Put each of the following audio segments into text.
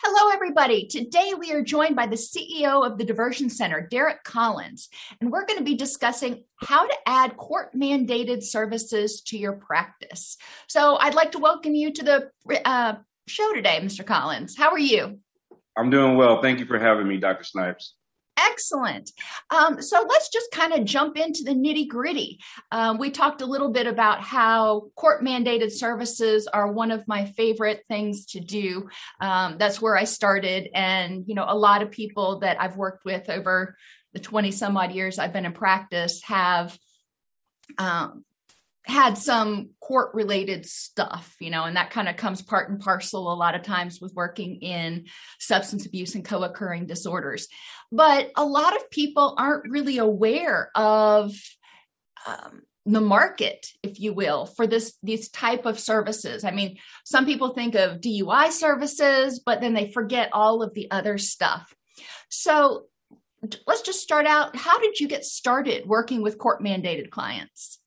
Hello, everybody. Today we are joined by the CEO of the Diversion Center, Derek Collins, and we're going to be discussing how to add court mandated services to your practice. So I'd like to welcome you to the uh, show today, Mr. Collins. How are you? I'm doing well. Thank you for having me, Dr. Snipes. Excellent. Um, so let's just kind of jump into the nitty gritty. Um, we talked a little bit about how court mandated services are one of my favorite things to do. Um, that's where I started. And, you know, a lot of people that I've worked with over the 20 some odd years I've been in practice have um, had some court related stuff, you know, and that kind of comes part and parcel a lot of times with working in substance abuse and co occurring disorders. But a lot of people aren't really aware of um, the market, if you will, for this these type of services. I mean, some people think of DUI services, but then they forget all of the other stuff. So let's just start out. How did you get started working with court mandated clients?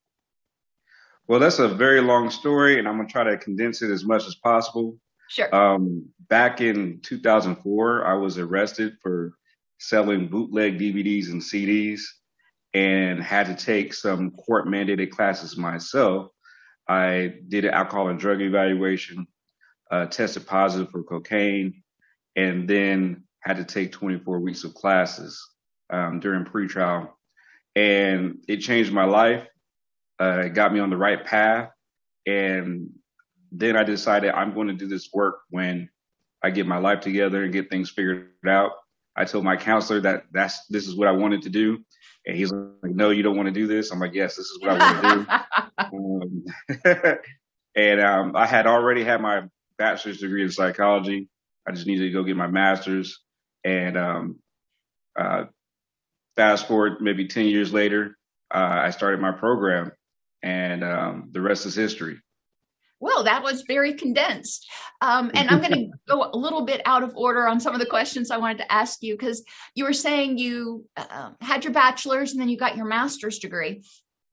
Well, that's a very long story, and I'm going to try to condense it as much as possible. Sure. Um, back in 2004, I was arrested for selling bootleg DVDs and CDs and had to take some court mandated classes myself. I did an alcohol and drug evaluation, uh, tested positive for cocaine, and then had to take 24 weeks of classes um, during pretrial. And it changed my life uh, got me on the right path. And then I decided I'm going to do this work when I get my life together and get things figured out. I told my counselor that that's this is what I wanted to do, and he's like, "No, you don't want to do this." I'm like, "Yes, this is what I want to do." um, and um, I had already had my bachelor's degree in psychology. I just needed to go get my master's. And um, uh, fast forward maybe 10 years later, uh, I started my program and um, the rest is history. Well, that was very condensed. Um, and I'm going to go a little bit out of order on some of the questions I wanted to ask you because you were saying you uh, had your bachelor's and then you got your master's degree.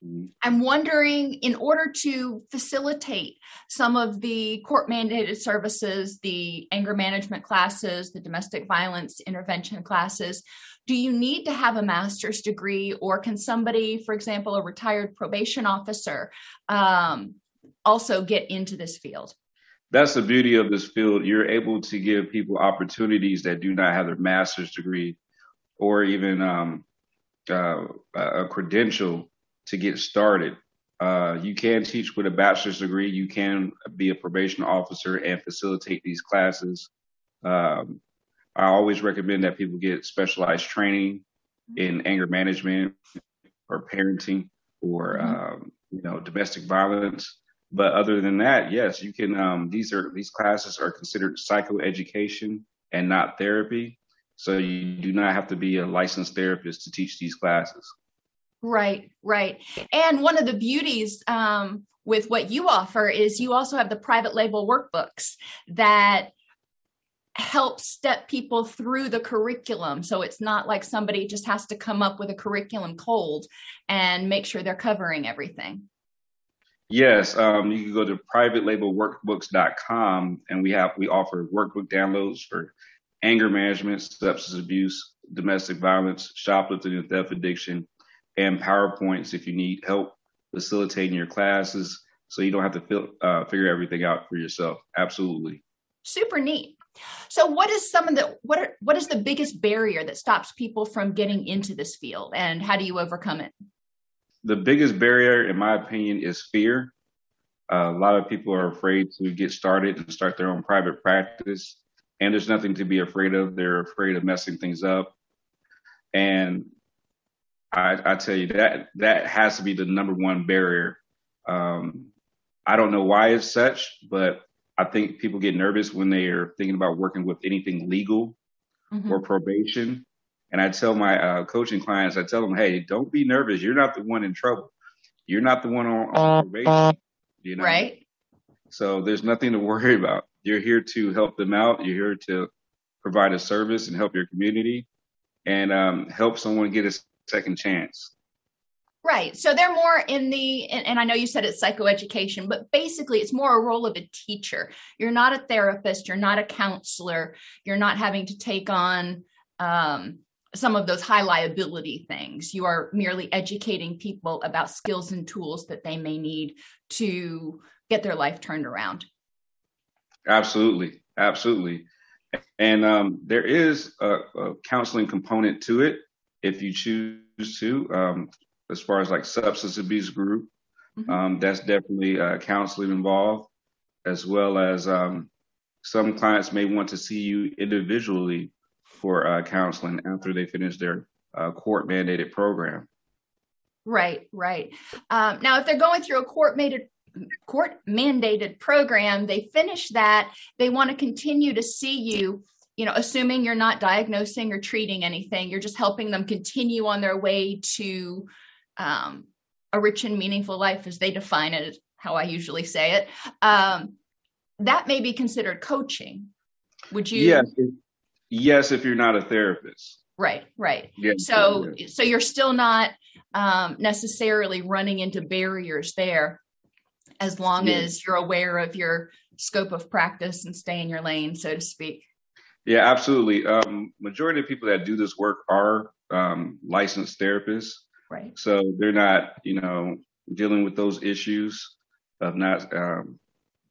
Mm-hmm. I'm wondering, in order to facilitate some of the court mandated services, the anger management classes, the domestic violence intervention classes, do you need to have a master's degree or can somebody for example a retired probation officer um, also get into this field that's the beauty of this field you're able to give people opportunities that do not have their master's degree or even um, uh, a credential to get started uh, you can teach with a bachelor's degree you can be a probation officer and facilitate these classes um, I always recommend that people get specialized training in anger management or parenting or mm-hmm. um, you know domestic violence. But other than that, yes, you can. Um, these are these classes are considered psychoeducation and not therapy. So you do not have to be a licensed therapist to teach these classes. Right, right. And one of the beauties um, with what you offer is you also have the private label workbooks that help step people through the curriculum. So it's not like somebody just has to come up with a curriculum cold and make sure they're covering everything. Yes, um, you can go to privatelabelworkbooks.com and we have we offer workbook downloads for anger management, substance abuse, domestic violence, shoplifting and theft addiction, and PowerPoints if you need help facilitating your classes so you don't have to feel, uh, figure everything out for yourself. Absolutely. Super neat. So what is some of the what are, what is the biggest barrier that stops people from getting into this field and how do you overcome it? The biggest barrier in my opinion is fear. Uh, a lot of people are afraid to get started and start their own private practice and there's nothing to be afraid of. They're afraid of messing things up. And I, I tell you that that has to be the number one barrier. Um, I don't know why it's such, but I think people get nervous when they are thinking about working with anything legal mm-hmm. or probation. And I tell my uh, coaching clients, I tell them, hey, don't be nervous. You're not the one in trouble. You're not the one on, on probation. You know? Right. So there's nothing to worry about. You're here to help them out. You're here to provide a service and help your community and um, help someone get a second chance. Right. So they're more in the, and, and, I know you said it's psychoeducation, but basically it's more a role of a teacher. You're not a therapist, you're not a counselor, you're not having to take on um, some of those high liability things. You are merely educating people about skills and tools that they may need to get their life turned around. Absolutely. Absolutely. And um, there is a, a, counseling component to it if you choose to. Um, as far as like substance abuse group, mm-hmm. um, that's definitely uh, counseling involved, as well as um, some clients may want to see you individually for uh, counseling after they finish their uh, court mandated program. Right, right. Um, now, if they're going through a court mandated court mandated program, they finish that, they want to continue to see you you know, assuming you're not diagnosing or treating anything, you're just helping them continue on their way to um, a rich and meaningful life as they define it, how I usually say it, um, that may be considered coaching. Would you? Yes, yes, if you're not a therapist. Right, right. Yes, so, yes. so you're still not um, necessarily running into barriers there, as long yes. as you're aware of your scope of practice and stay in your lane, so to speak. Yeah, absolutely. Um, majority of people that do this work are um, licensed therapists. Right. So they're not, you know, dealing with those issues of not um,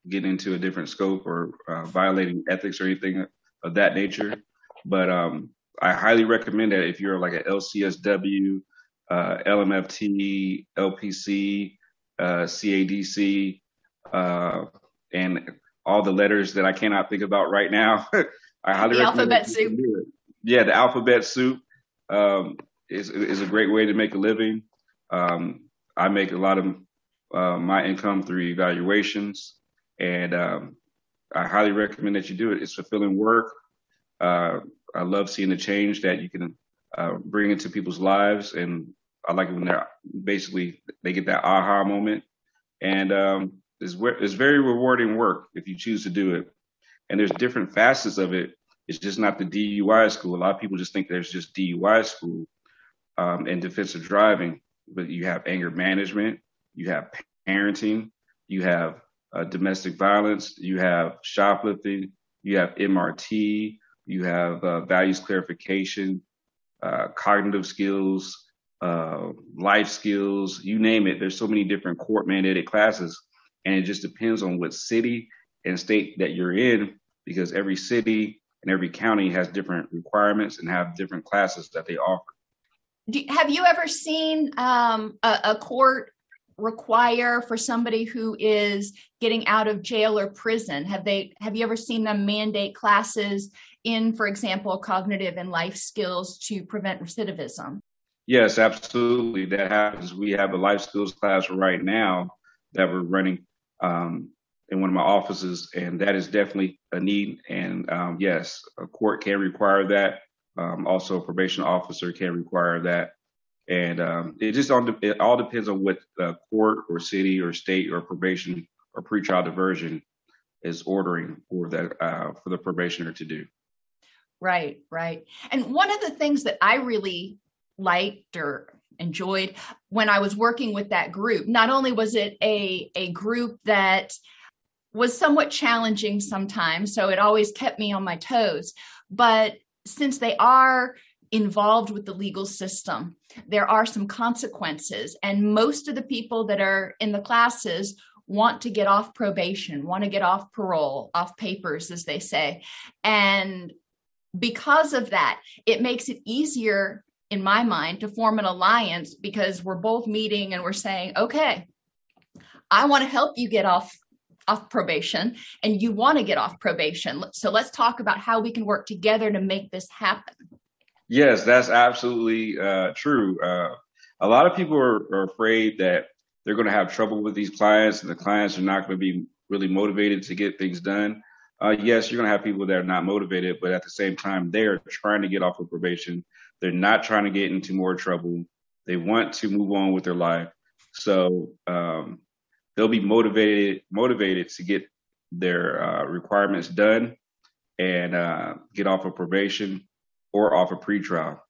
getting into a different scope or uh, violating ethics or anything of that nature. But um, I highly recommend that if you're like an LCSW, uh, LMFT, LPC, uh, CADC, uh, and all the letters that I cannot think about right now. I highly the recommend alphabet soup. Yeah, the alphabet soup. Um, is is a great way to make a living. Um, I make a lot of uh, my income through evaluations, and um, I highly recommend that you do it. It's fulfilling work. Uh, I love seeing the change that you can uh, bring into people's lives, and I like it when they're basically they get that aha moment, and um, it's it's very rewarding work if you choose to do it. And there's different facets of it. It's just not the DUI school. A lot of people just think there's just DUI school um, and defensive driving, but you have anger management, you have parenting, you have uh, domestic violence, you have shoplifting, you have MRT, you have uh, values clarification, uh, cognitive skills, uh, life skills, you name it. There's so many different court mandated classes, and it just depends on what city and state that you're in, because every city and every county has different requirements and have different classes that they offer. Do, have you ever seen um, a, a court require for somebody who is getting out of jail or prison? Have they have you ever seen them mandate classes in for example cognitive and life skills to prevent recidivism? Yes absolutely. That happens. We have a life skills class right now that we're running um, in one of my offices and that is definitely a need and um, yes a court can require that um, also, a probation officer can require that. And um, it just all, de- it all depends on what the court or city or state or probation or pretrial diversion is ordering for that uh, for the probationer to do. Right, right. And one of the things that I really liked or enjoyed when I was working with that group, not only was it a a group that was somewhat challenging sometimes, so it always kept me on my toes, but since they are involved with the legal system, there are some consequences. And most of the people that are in the classes want to get off probation, want to get off parole, off papers, as they say. And because of that, it makes it easier, in my mind, to form an alliance because we're both meeting and we're saying, okay, I want to help you get off off probation and you want to get off probation. So let's talk about how we can work together to make this happen. Yes, that's absolutely uh, true. Uh, a lot of people are, are afraid that they're going to have trouble with these clients and the clients are not going to be really motivated to get things done. Uh, yes, you're going to have people that are not motivated, but at the same time, they're trying to get off of probation. They're not trying to get into more trouble. They want to move on with their life. So um, they'll be motivated motivated to get their uh, requirements done and uh, get off of probation or off of pretrial.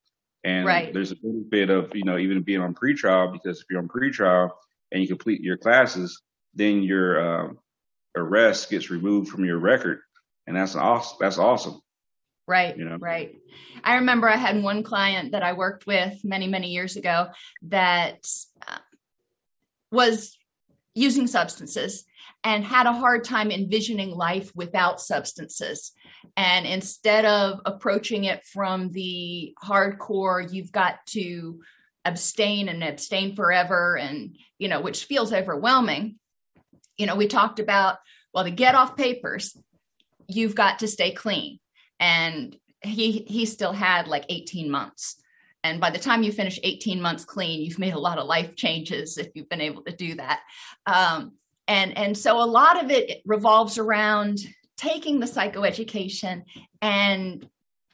And right. there's a benefit of, you know, even being on pretrial because if you're on pretrial and you complete your classes, then your uh, arrest gets removed from your record. And that's awesome. That's awesome. Right. You know? Right. I remember I had one client that I worked with many, many years ago that uh, was using substances and had a hard time envisioning life without substances. And instead of approaching it from the hardcore, you've got to abstain and abstain forever, and, you know, which feels overwhelming. You know, we talked about, well, to get off papers, you've got to stay clean. And he he still had like 18 months. And by the time you finish 18 months clean, you've made a lot of life changes if you've been able to do that. Um, and and so a lot of it revolves around taking the psychoeducation and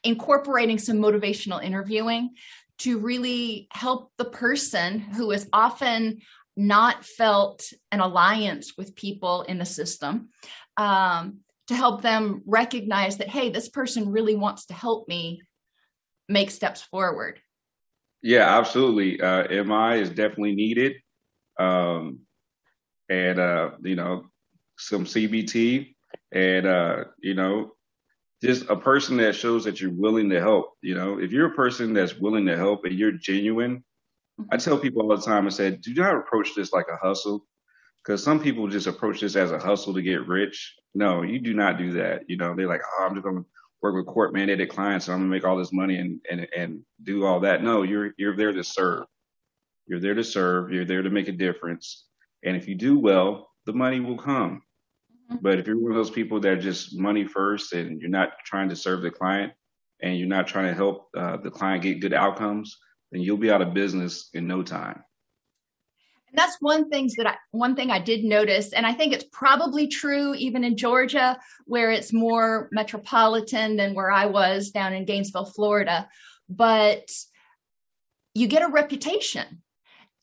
incorporating some motivational interviewing to really help the person who has often not felt an alliance with people in the system um, to help them recognize that hey this person really wants to help me make steps forward yeah absolutely uh, mi is definitely needed um, and uh, you know some CBT, and uh, you know just a person that shows that you're willing to help. You know, if you're a person that's willing to help and you're genuine, I tell people all the time. I said, do not approach this like a hustle, because some people just approach this as a hustle to get rich. No, you do not do that. You know, they're like, oh, I'm just going to work with court mandated clients, and I'm to make all this money and and and do all that. No, you're you're there to serve. You're there to serve. You're there to make a difference. And if you do well, the money will come. Mm-hmm. But if you're one of those people that are just money first and you're not trying to serve the client and you're not trying to help uh, the client get good outcomes, then you'll be out of business in no time. That's one things that I, one thing I did notice, and I think it's probably true even in Georgia, where it's more metropolitan than where I was down in Gainesville, Florida. But you get a reputation,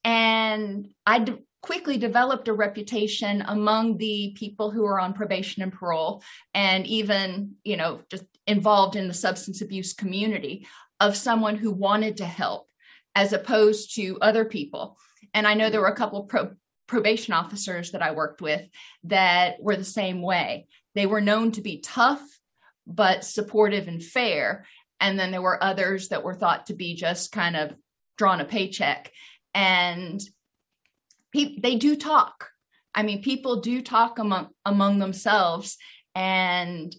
and I quickly developed a reputation among the people who are on probation and parole and even you know just involved in the substance abuse community of someone who wanted to help as opposed to other people and i know there were a couple pro- probation officers that i worked with that were the same way. They were known to be tough but supportive and fair. And then there were others that were thought to be just kind of drawn a paycheck. And they do talk. I mean, people do talk among among themselves, and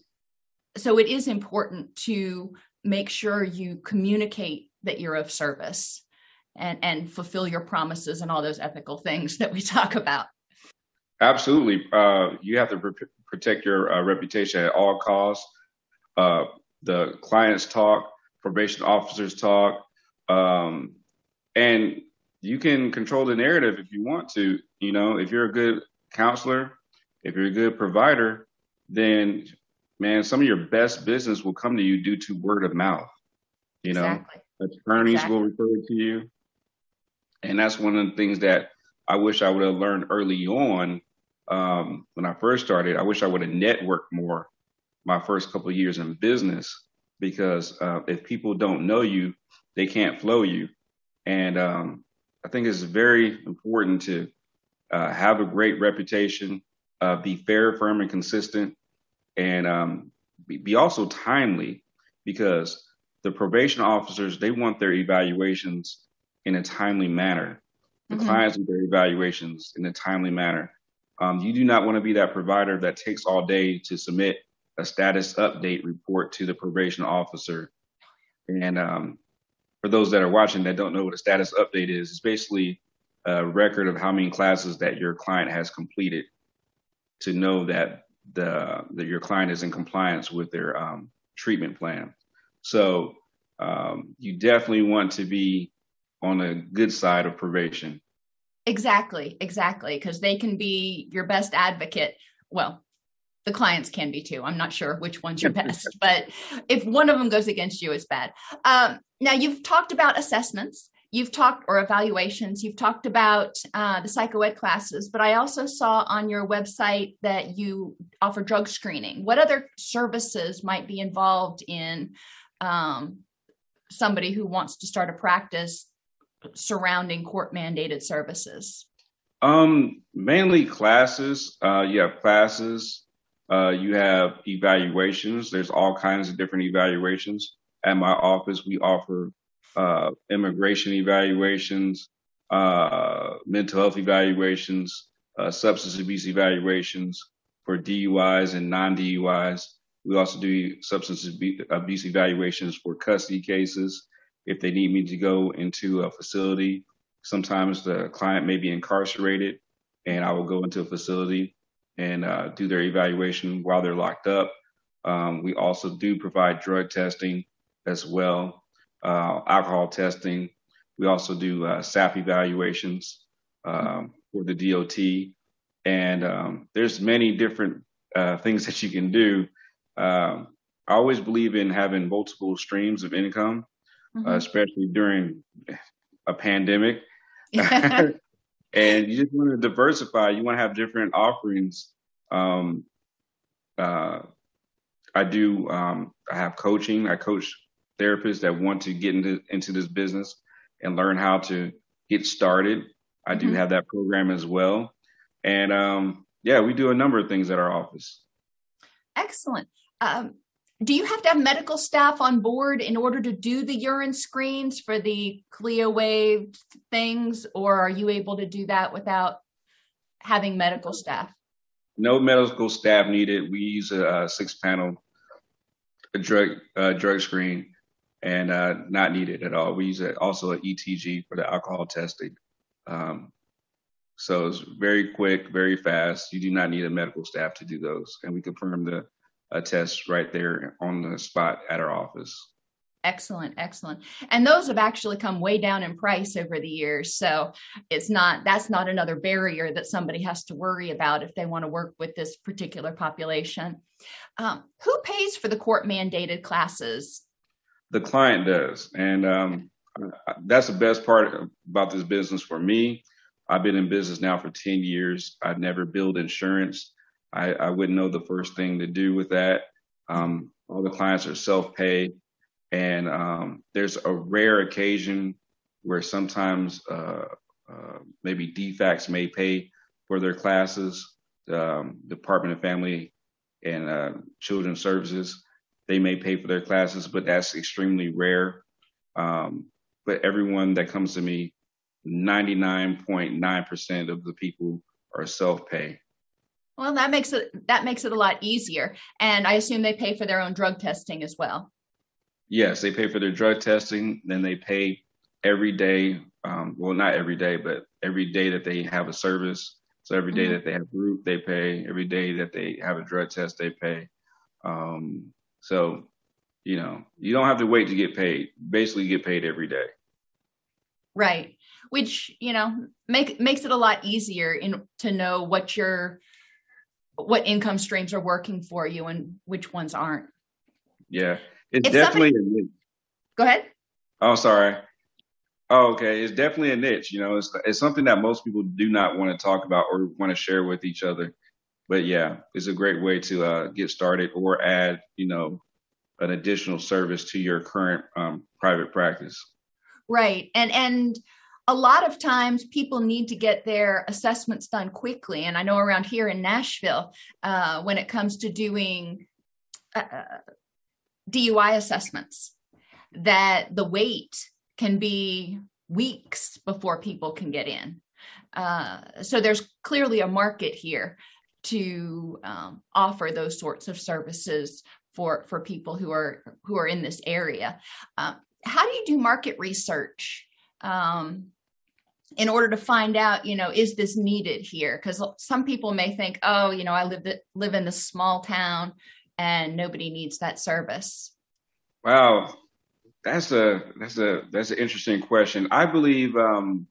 so it is important to make sure you communicate that you're of service and and fulfill your promises and all those ethical things that we talk about. Absolutely, uh, you have to pr- protect your uh, reputation at all costs. Uh, the clients talk, probation officers talk, um, and you can control the narrative if you want to. You know, if you're a good counselor, if you're a good provider, then man, some of your best business will come to you due to word of mouth. You know, exactly. attorneys exactly. will refer to you. And that's one of the things that I wish I would have learned early on um, when I first started. I wish I would have networked more my first couple years in business because uh, if people don't know you, they can't flow you. And um, I think it's very important to uh, have a great reputation, uh, be fair, firm, and consistent, and um, be, be, also timely because the probation officers they want their evaluations in a timely manner. The mm-hmm. clients want their evaluations in a timely manner. Um, you do not want to be that provider that takes all day to submit a status update report to the probation officer and um, for those that are watching that don't know what a status update is, it's basically a record of how many classes that your client has completed to know that the that your client is in compliance with their um, treatment plan. So um, you definitely want to be on a good side of probation. Exactly, exactly, because they can be your best advocate. Well, the clients can be too. I'm not sure which one's your best, but if one of them goes against you, it's bad. Um, now, you've talked about assessments, you've talked or evaluations, you've talked about uh, the psychoed classes, but I also saw on your website that you offer drug screening. What other services might be involved in um, somebody who wants to start a practice surrounding court mandated services? Um, mainly classes. Uh, you have classes. Uh, you have evaluations. There's all kinds of different evaluations. At my office, we offer uh, immigration evaluations, uh, mental health evaluations, uh, substance abuse evaluations for DUIs and non-DUIs. We also do substance abuse evaluations for custody cases. If they need me to go into a facility, sometimes the client may be incarcerated and I will go into a facility and uh, do their evaluation while they're locked up. Um, we also do provide drug testing as well, uh, alcohol testing. We also do uh, SAP evaluations um, for the DOT. And um, there's many different uh, things that you can do. Um, I always believe in having multiple streams of income, mm-hmm. especially during a pandemic. and you just want to diversify. You want to have different offerings. Um, uh, I do. Um, I have coaching. I coach therapists that want to get into into this business and learn how to get started. I do mm-hmm. have that program as well, and um, yeah, we do a number of things at our office. Excellent. Um, do you have to have medical staff on board in order to do the urine screens for the CLIA things, or are you able to do that without having medical staff? No medical staff needed. We use a, a six panel drug drug screen and uh, not needed at all. We use a, also an ETG for the alcohol testing. Um, so it's very quick, very fast. You do not need a medical staff to do those, and we confirm the a test right there on the spot at our office. Excellent, excellent. And those have actually come way down in price over the years. So it's not, that's not another barrier that somebody has to worry about if they want to work with this particular population. Um, who pays for the court mandated classes? The client does. And um, that's the best part about this business for me. I've been in business now for 10 years. I've never billed insurance. I, I wouldn't know the first thing to do with that. Um, all the clients are self-pay, and um, there's a rare occasion where sometimes uh, uh, maybe DFACS may pay for their classes. Um, Department of Family and uh, Children's Services they may pay for their classes, but that's extremely rare. Um, but everyone that comes to me, 99.9% of the people are self-pay. Well, that makes it that makes it a lot easier. And I assume they pay for their own drug testing as well. Yes, they pay for their drug testing. Then they pay every day. Um, well, not every day, but every day that they have a service. So every day mm-hmm. that they have a group, they pay. Every day that they have a drug test, they pay. Um, so, you know, you don't have to wait to get paid. Basically, get paid every day. Right, which you know make makes it a lot easier in to know what your what income streams are working for you and which ones aren't. Yeah, it's if definitely somebody, a niche. Go ahead. Oh, sorry. Oh, okay. It's definitely a niche. You know, it's it's something that most people do not want to talk about or want to share with each other. But yeah, it's a great way to uh, get started or add, you know, an additional service to your current um, private practice. Right, and and a lot of times people need to get their assessments done quickly. And I know around here in Nashville, uh, when it comes to doing uh, DUI assessments, that the wait can be weeks before people can get in. Uh, so there's clearly a market here to um, offer those sorts of services for for people who are who are in this area. Uh, how do you do market research um, in order to find out, you know, is this needed here? Because some people may think, oh, you know, I live live in this small town and nobody needs that service. Wow, that's a that's a that's an interesting question. I believe um,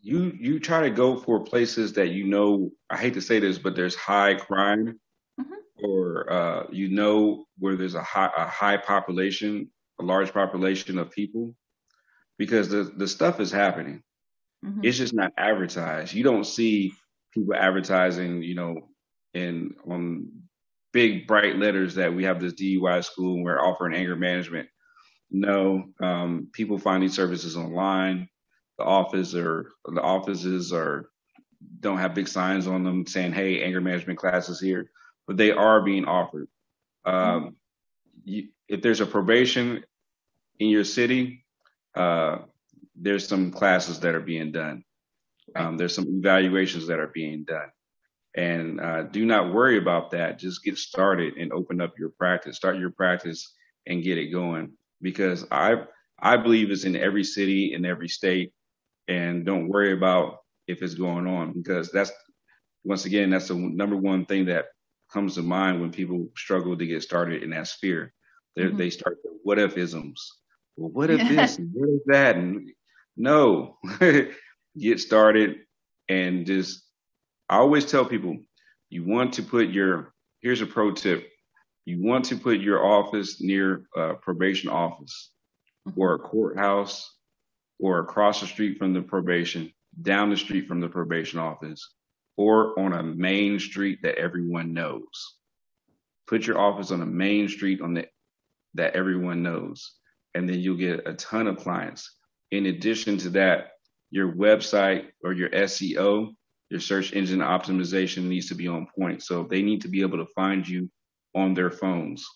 you you try to go for places that you know. I hate to say this, but there's high crime, mm-hmm. or uh, you know where there's a high a high population, a large population of people because the, the stuff is happening. Mm-hmm. It's just not advertised. You don't see people advertising, you know, in on big bright letters that we have this DUI school and we're offering anger management. No, um, people find these services online. The office or the offices are don't have big signs on them saying, "Hey, anger management classes here," but they are being offered. Um, you, if there's a probation in your city, uh, there's some classes that are being done. Um, there's some evaluations that are being done. And uh, do not worry about that. Just get started and open up your practice. Start your practice and get it going. Because I I believe it's in every city in every state. And don't worry about if it's going on because that's once again that's the number one thing that comes to mind when people struggle to get started in that sphere. Mm-hmm. They start the what if isms. Well, what if this what if that? And no, get started and just I always tell people you want to put your here's a pro tip. You want to put your office near a probation office or a courthouse or across the street from the probation, down the street from the probation office, or on a main street that everyone knows. Put your office on a main street on the that everyone knows, and then you'll get a ton of clients. In addition to that, your website or your SEO your search engine optimization needs to be on point. So they need to be able to find you on their phones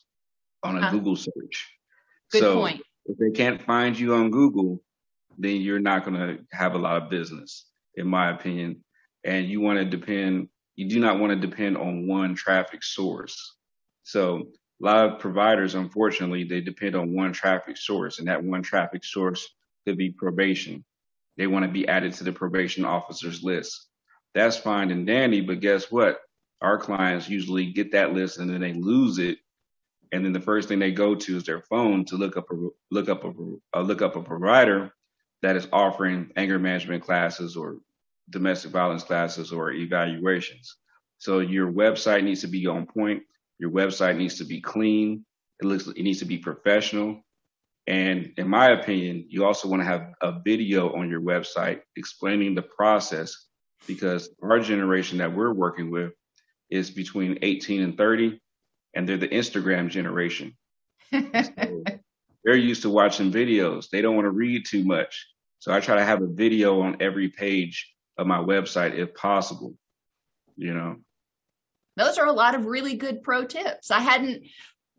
on a uh, Google search. Good so point. If they can't find you on Google, then you're not going to have a lot of business, in my opinion. And you want to depend, you do not want to depend on one traffic source. So a lot of providers, unfortunately, they depend on one traffic source, and that one traffic source could be probation. They want to be added to the probation officer's list that's fine and dandy. But guess what? Our clients usually get that list and then they lose it. And then the first thing they go to is their phone to look up a look up a, a look up a provider that is offering anger management classes or domestic violence classes or evaluations. So your website needs to be on point. Your website needs to be clean. It looks it needs to be professional. And in my opinion, you also want to have a video on your website explaining the process because our generation that we're working with is between 18 and 30, and they're the Instagram generation. so they're used to watching videos. They don't want to read too much. So I try to have a video on every page of my website if possible. You know. Those are a lot of really good pro tips. I hadn't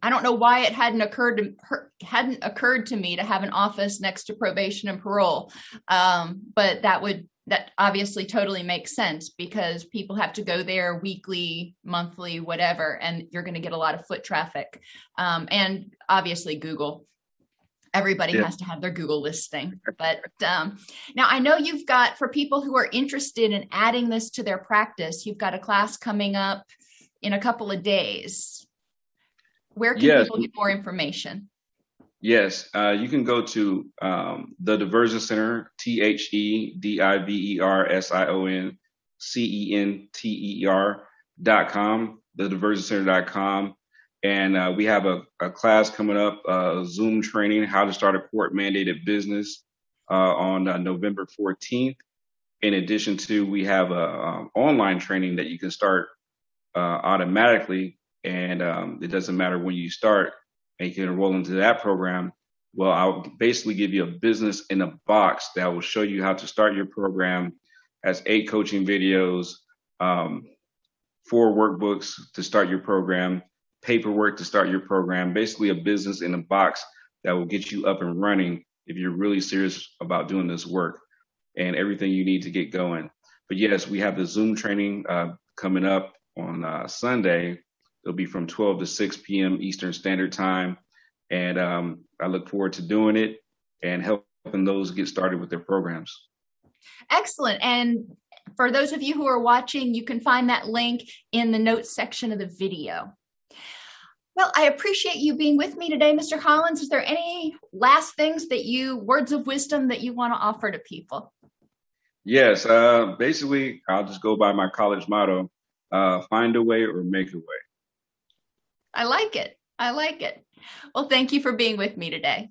I don't know why it hadn't occurred to hadn't occurred to me to have an office next to probation and parole, um, but that would that obviously totally makes sense because people have to go there weekly, monthly, whatever, and you're going to get a lot of foot traffic. Um, and obviously, Google. Everybody yeah. has to have their Google listing. But um, now I know you've got, for people who are interested in adding this to their practice, you've got a class coming up in a couple of days. Where can yes. people get more information? Yes, uh, you can go to um, the Diversion Center, T H E D I V E R S I O N C E N T E R dot com, the diversion center dot com. And uh, we have a, a, class coming up, uh, Zoom training, how to start a court mandated business uh, on uh, November 14th. In addition to, we have a um, online training that you can start uh, automatically, and um, it doesn't matter when you start and you can enroll into that program, well, I'll basically give you a business in a box that will show you how to start your program. Has eight coaching videos, um, four workbooks to start your program, paperwork to start your program. Basically, a business in a box that will get you up and running if you're really serious about doing this work and everything you need to get going. But yes, we have the Zoom training uh, coming up on uh, Sunday It'll be from 12 to 6 p.m. Eastern Standard Time. And um, I look forward to doing it and helping those get started with their programs. Excellent. And for those of you who are watching, you can find that link in the notes section of the video. Well, I appreciate you being with me today, Mr. Collins. Is there any last things that you, words of wisdom that you want to offer to people? Yes. Uh, basically, I'll just go by my college motto uh, find a way or make a way. I like it. I like it. Well, thank you for being with me today.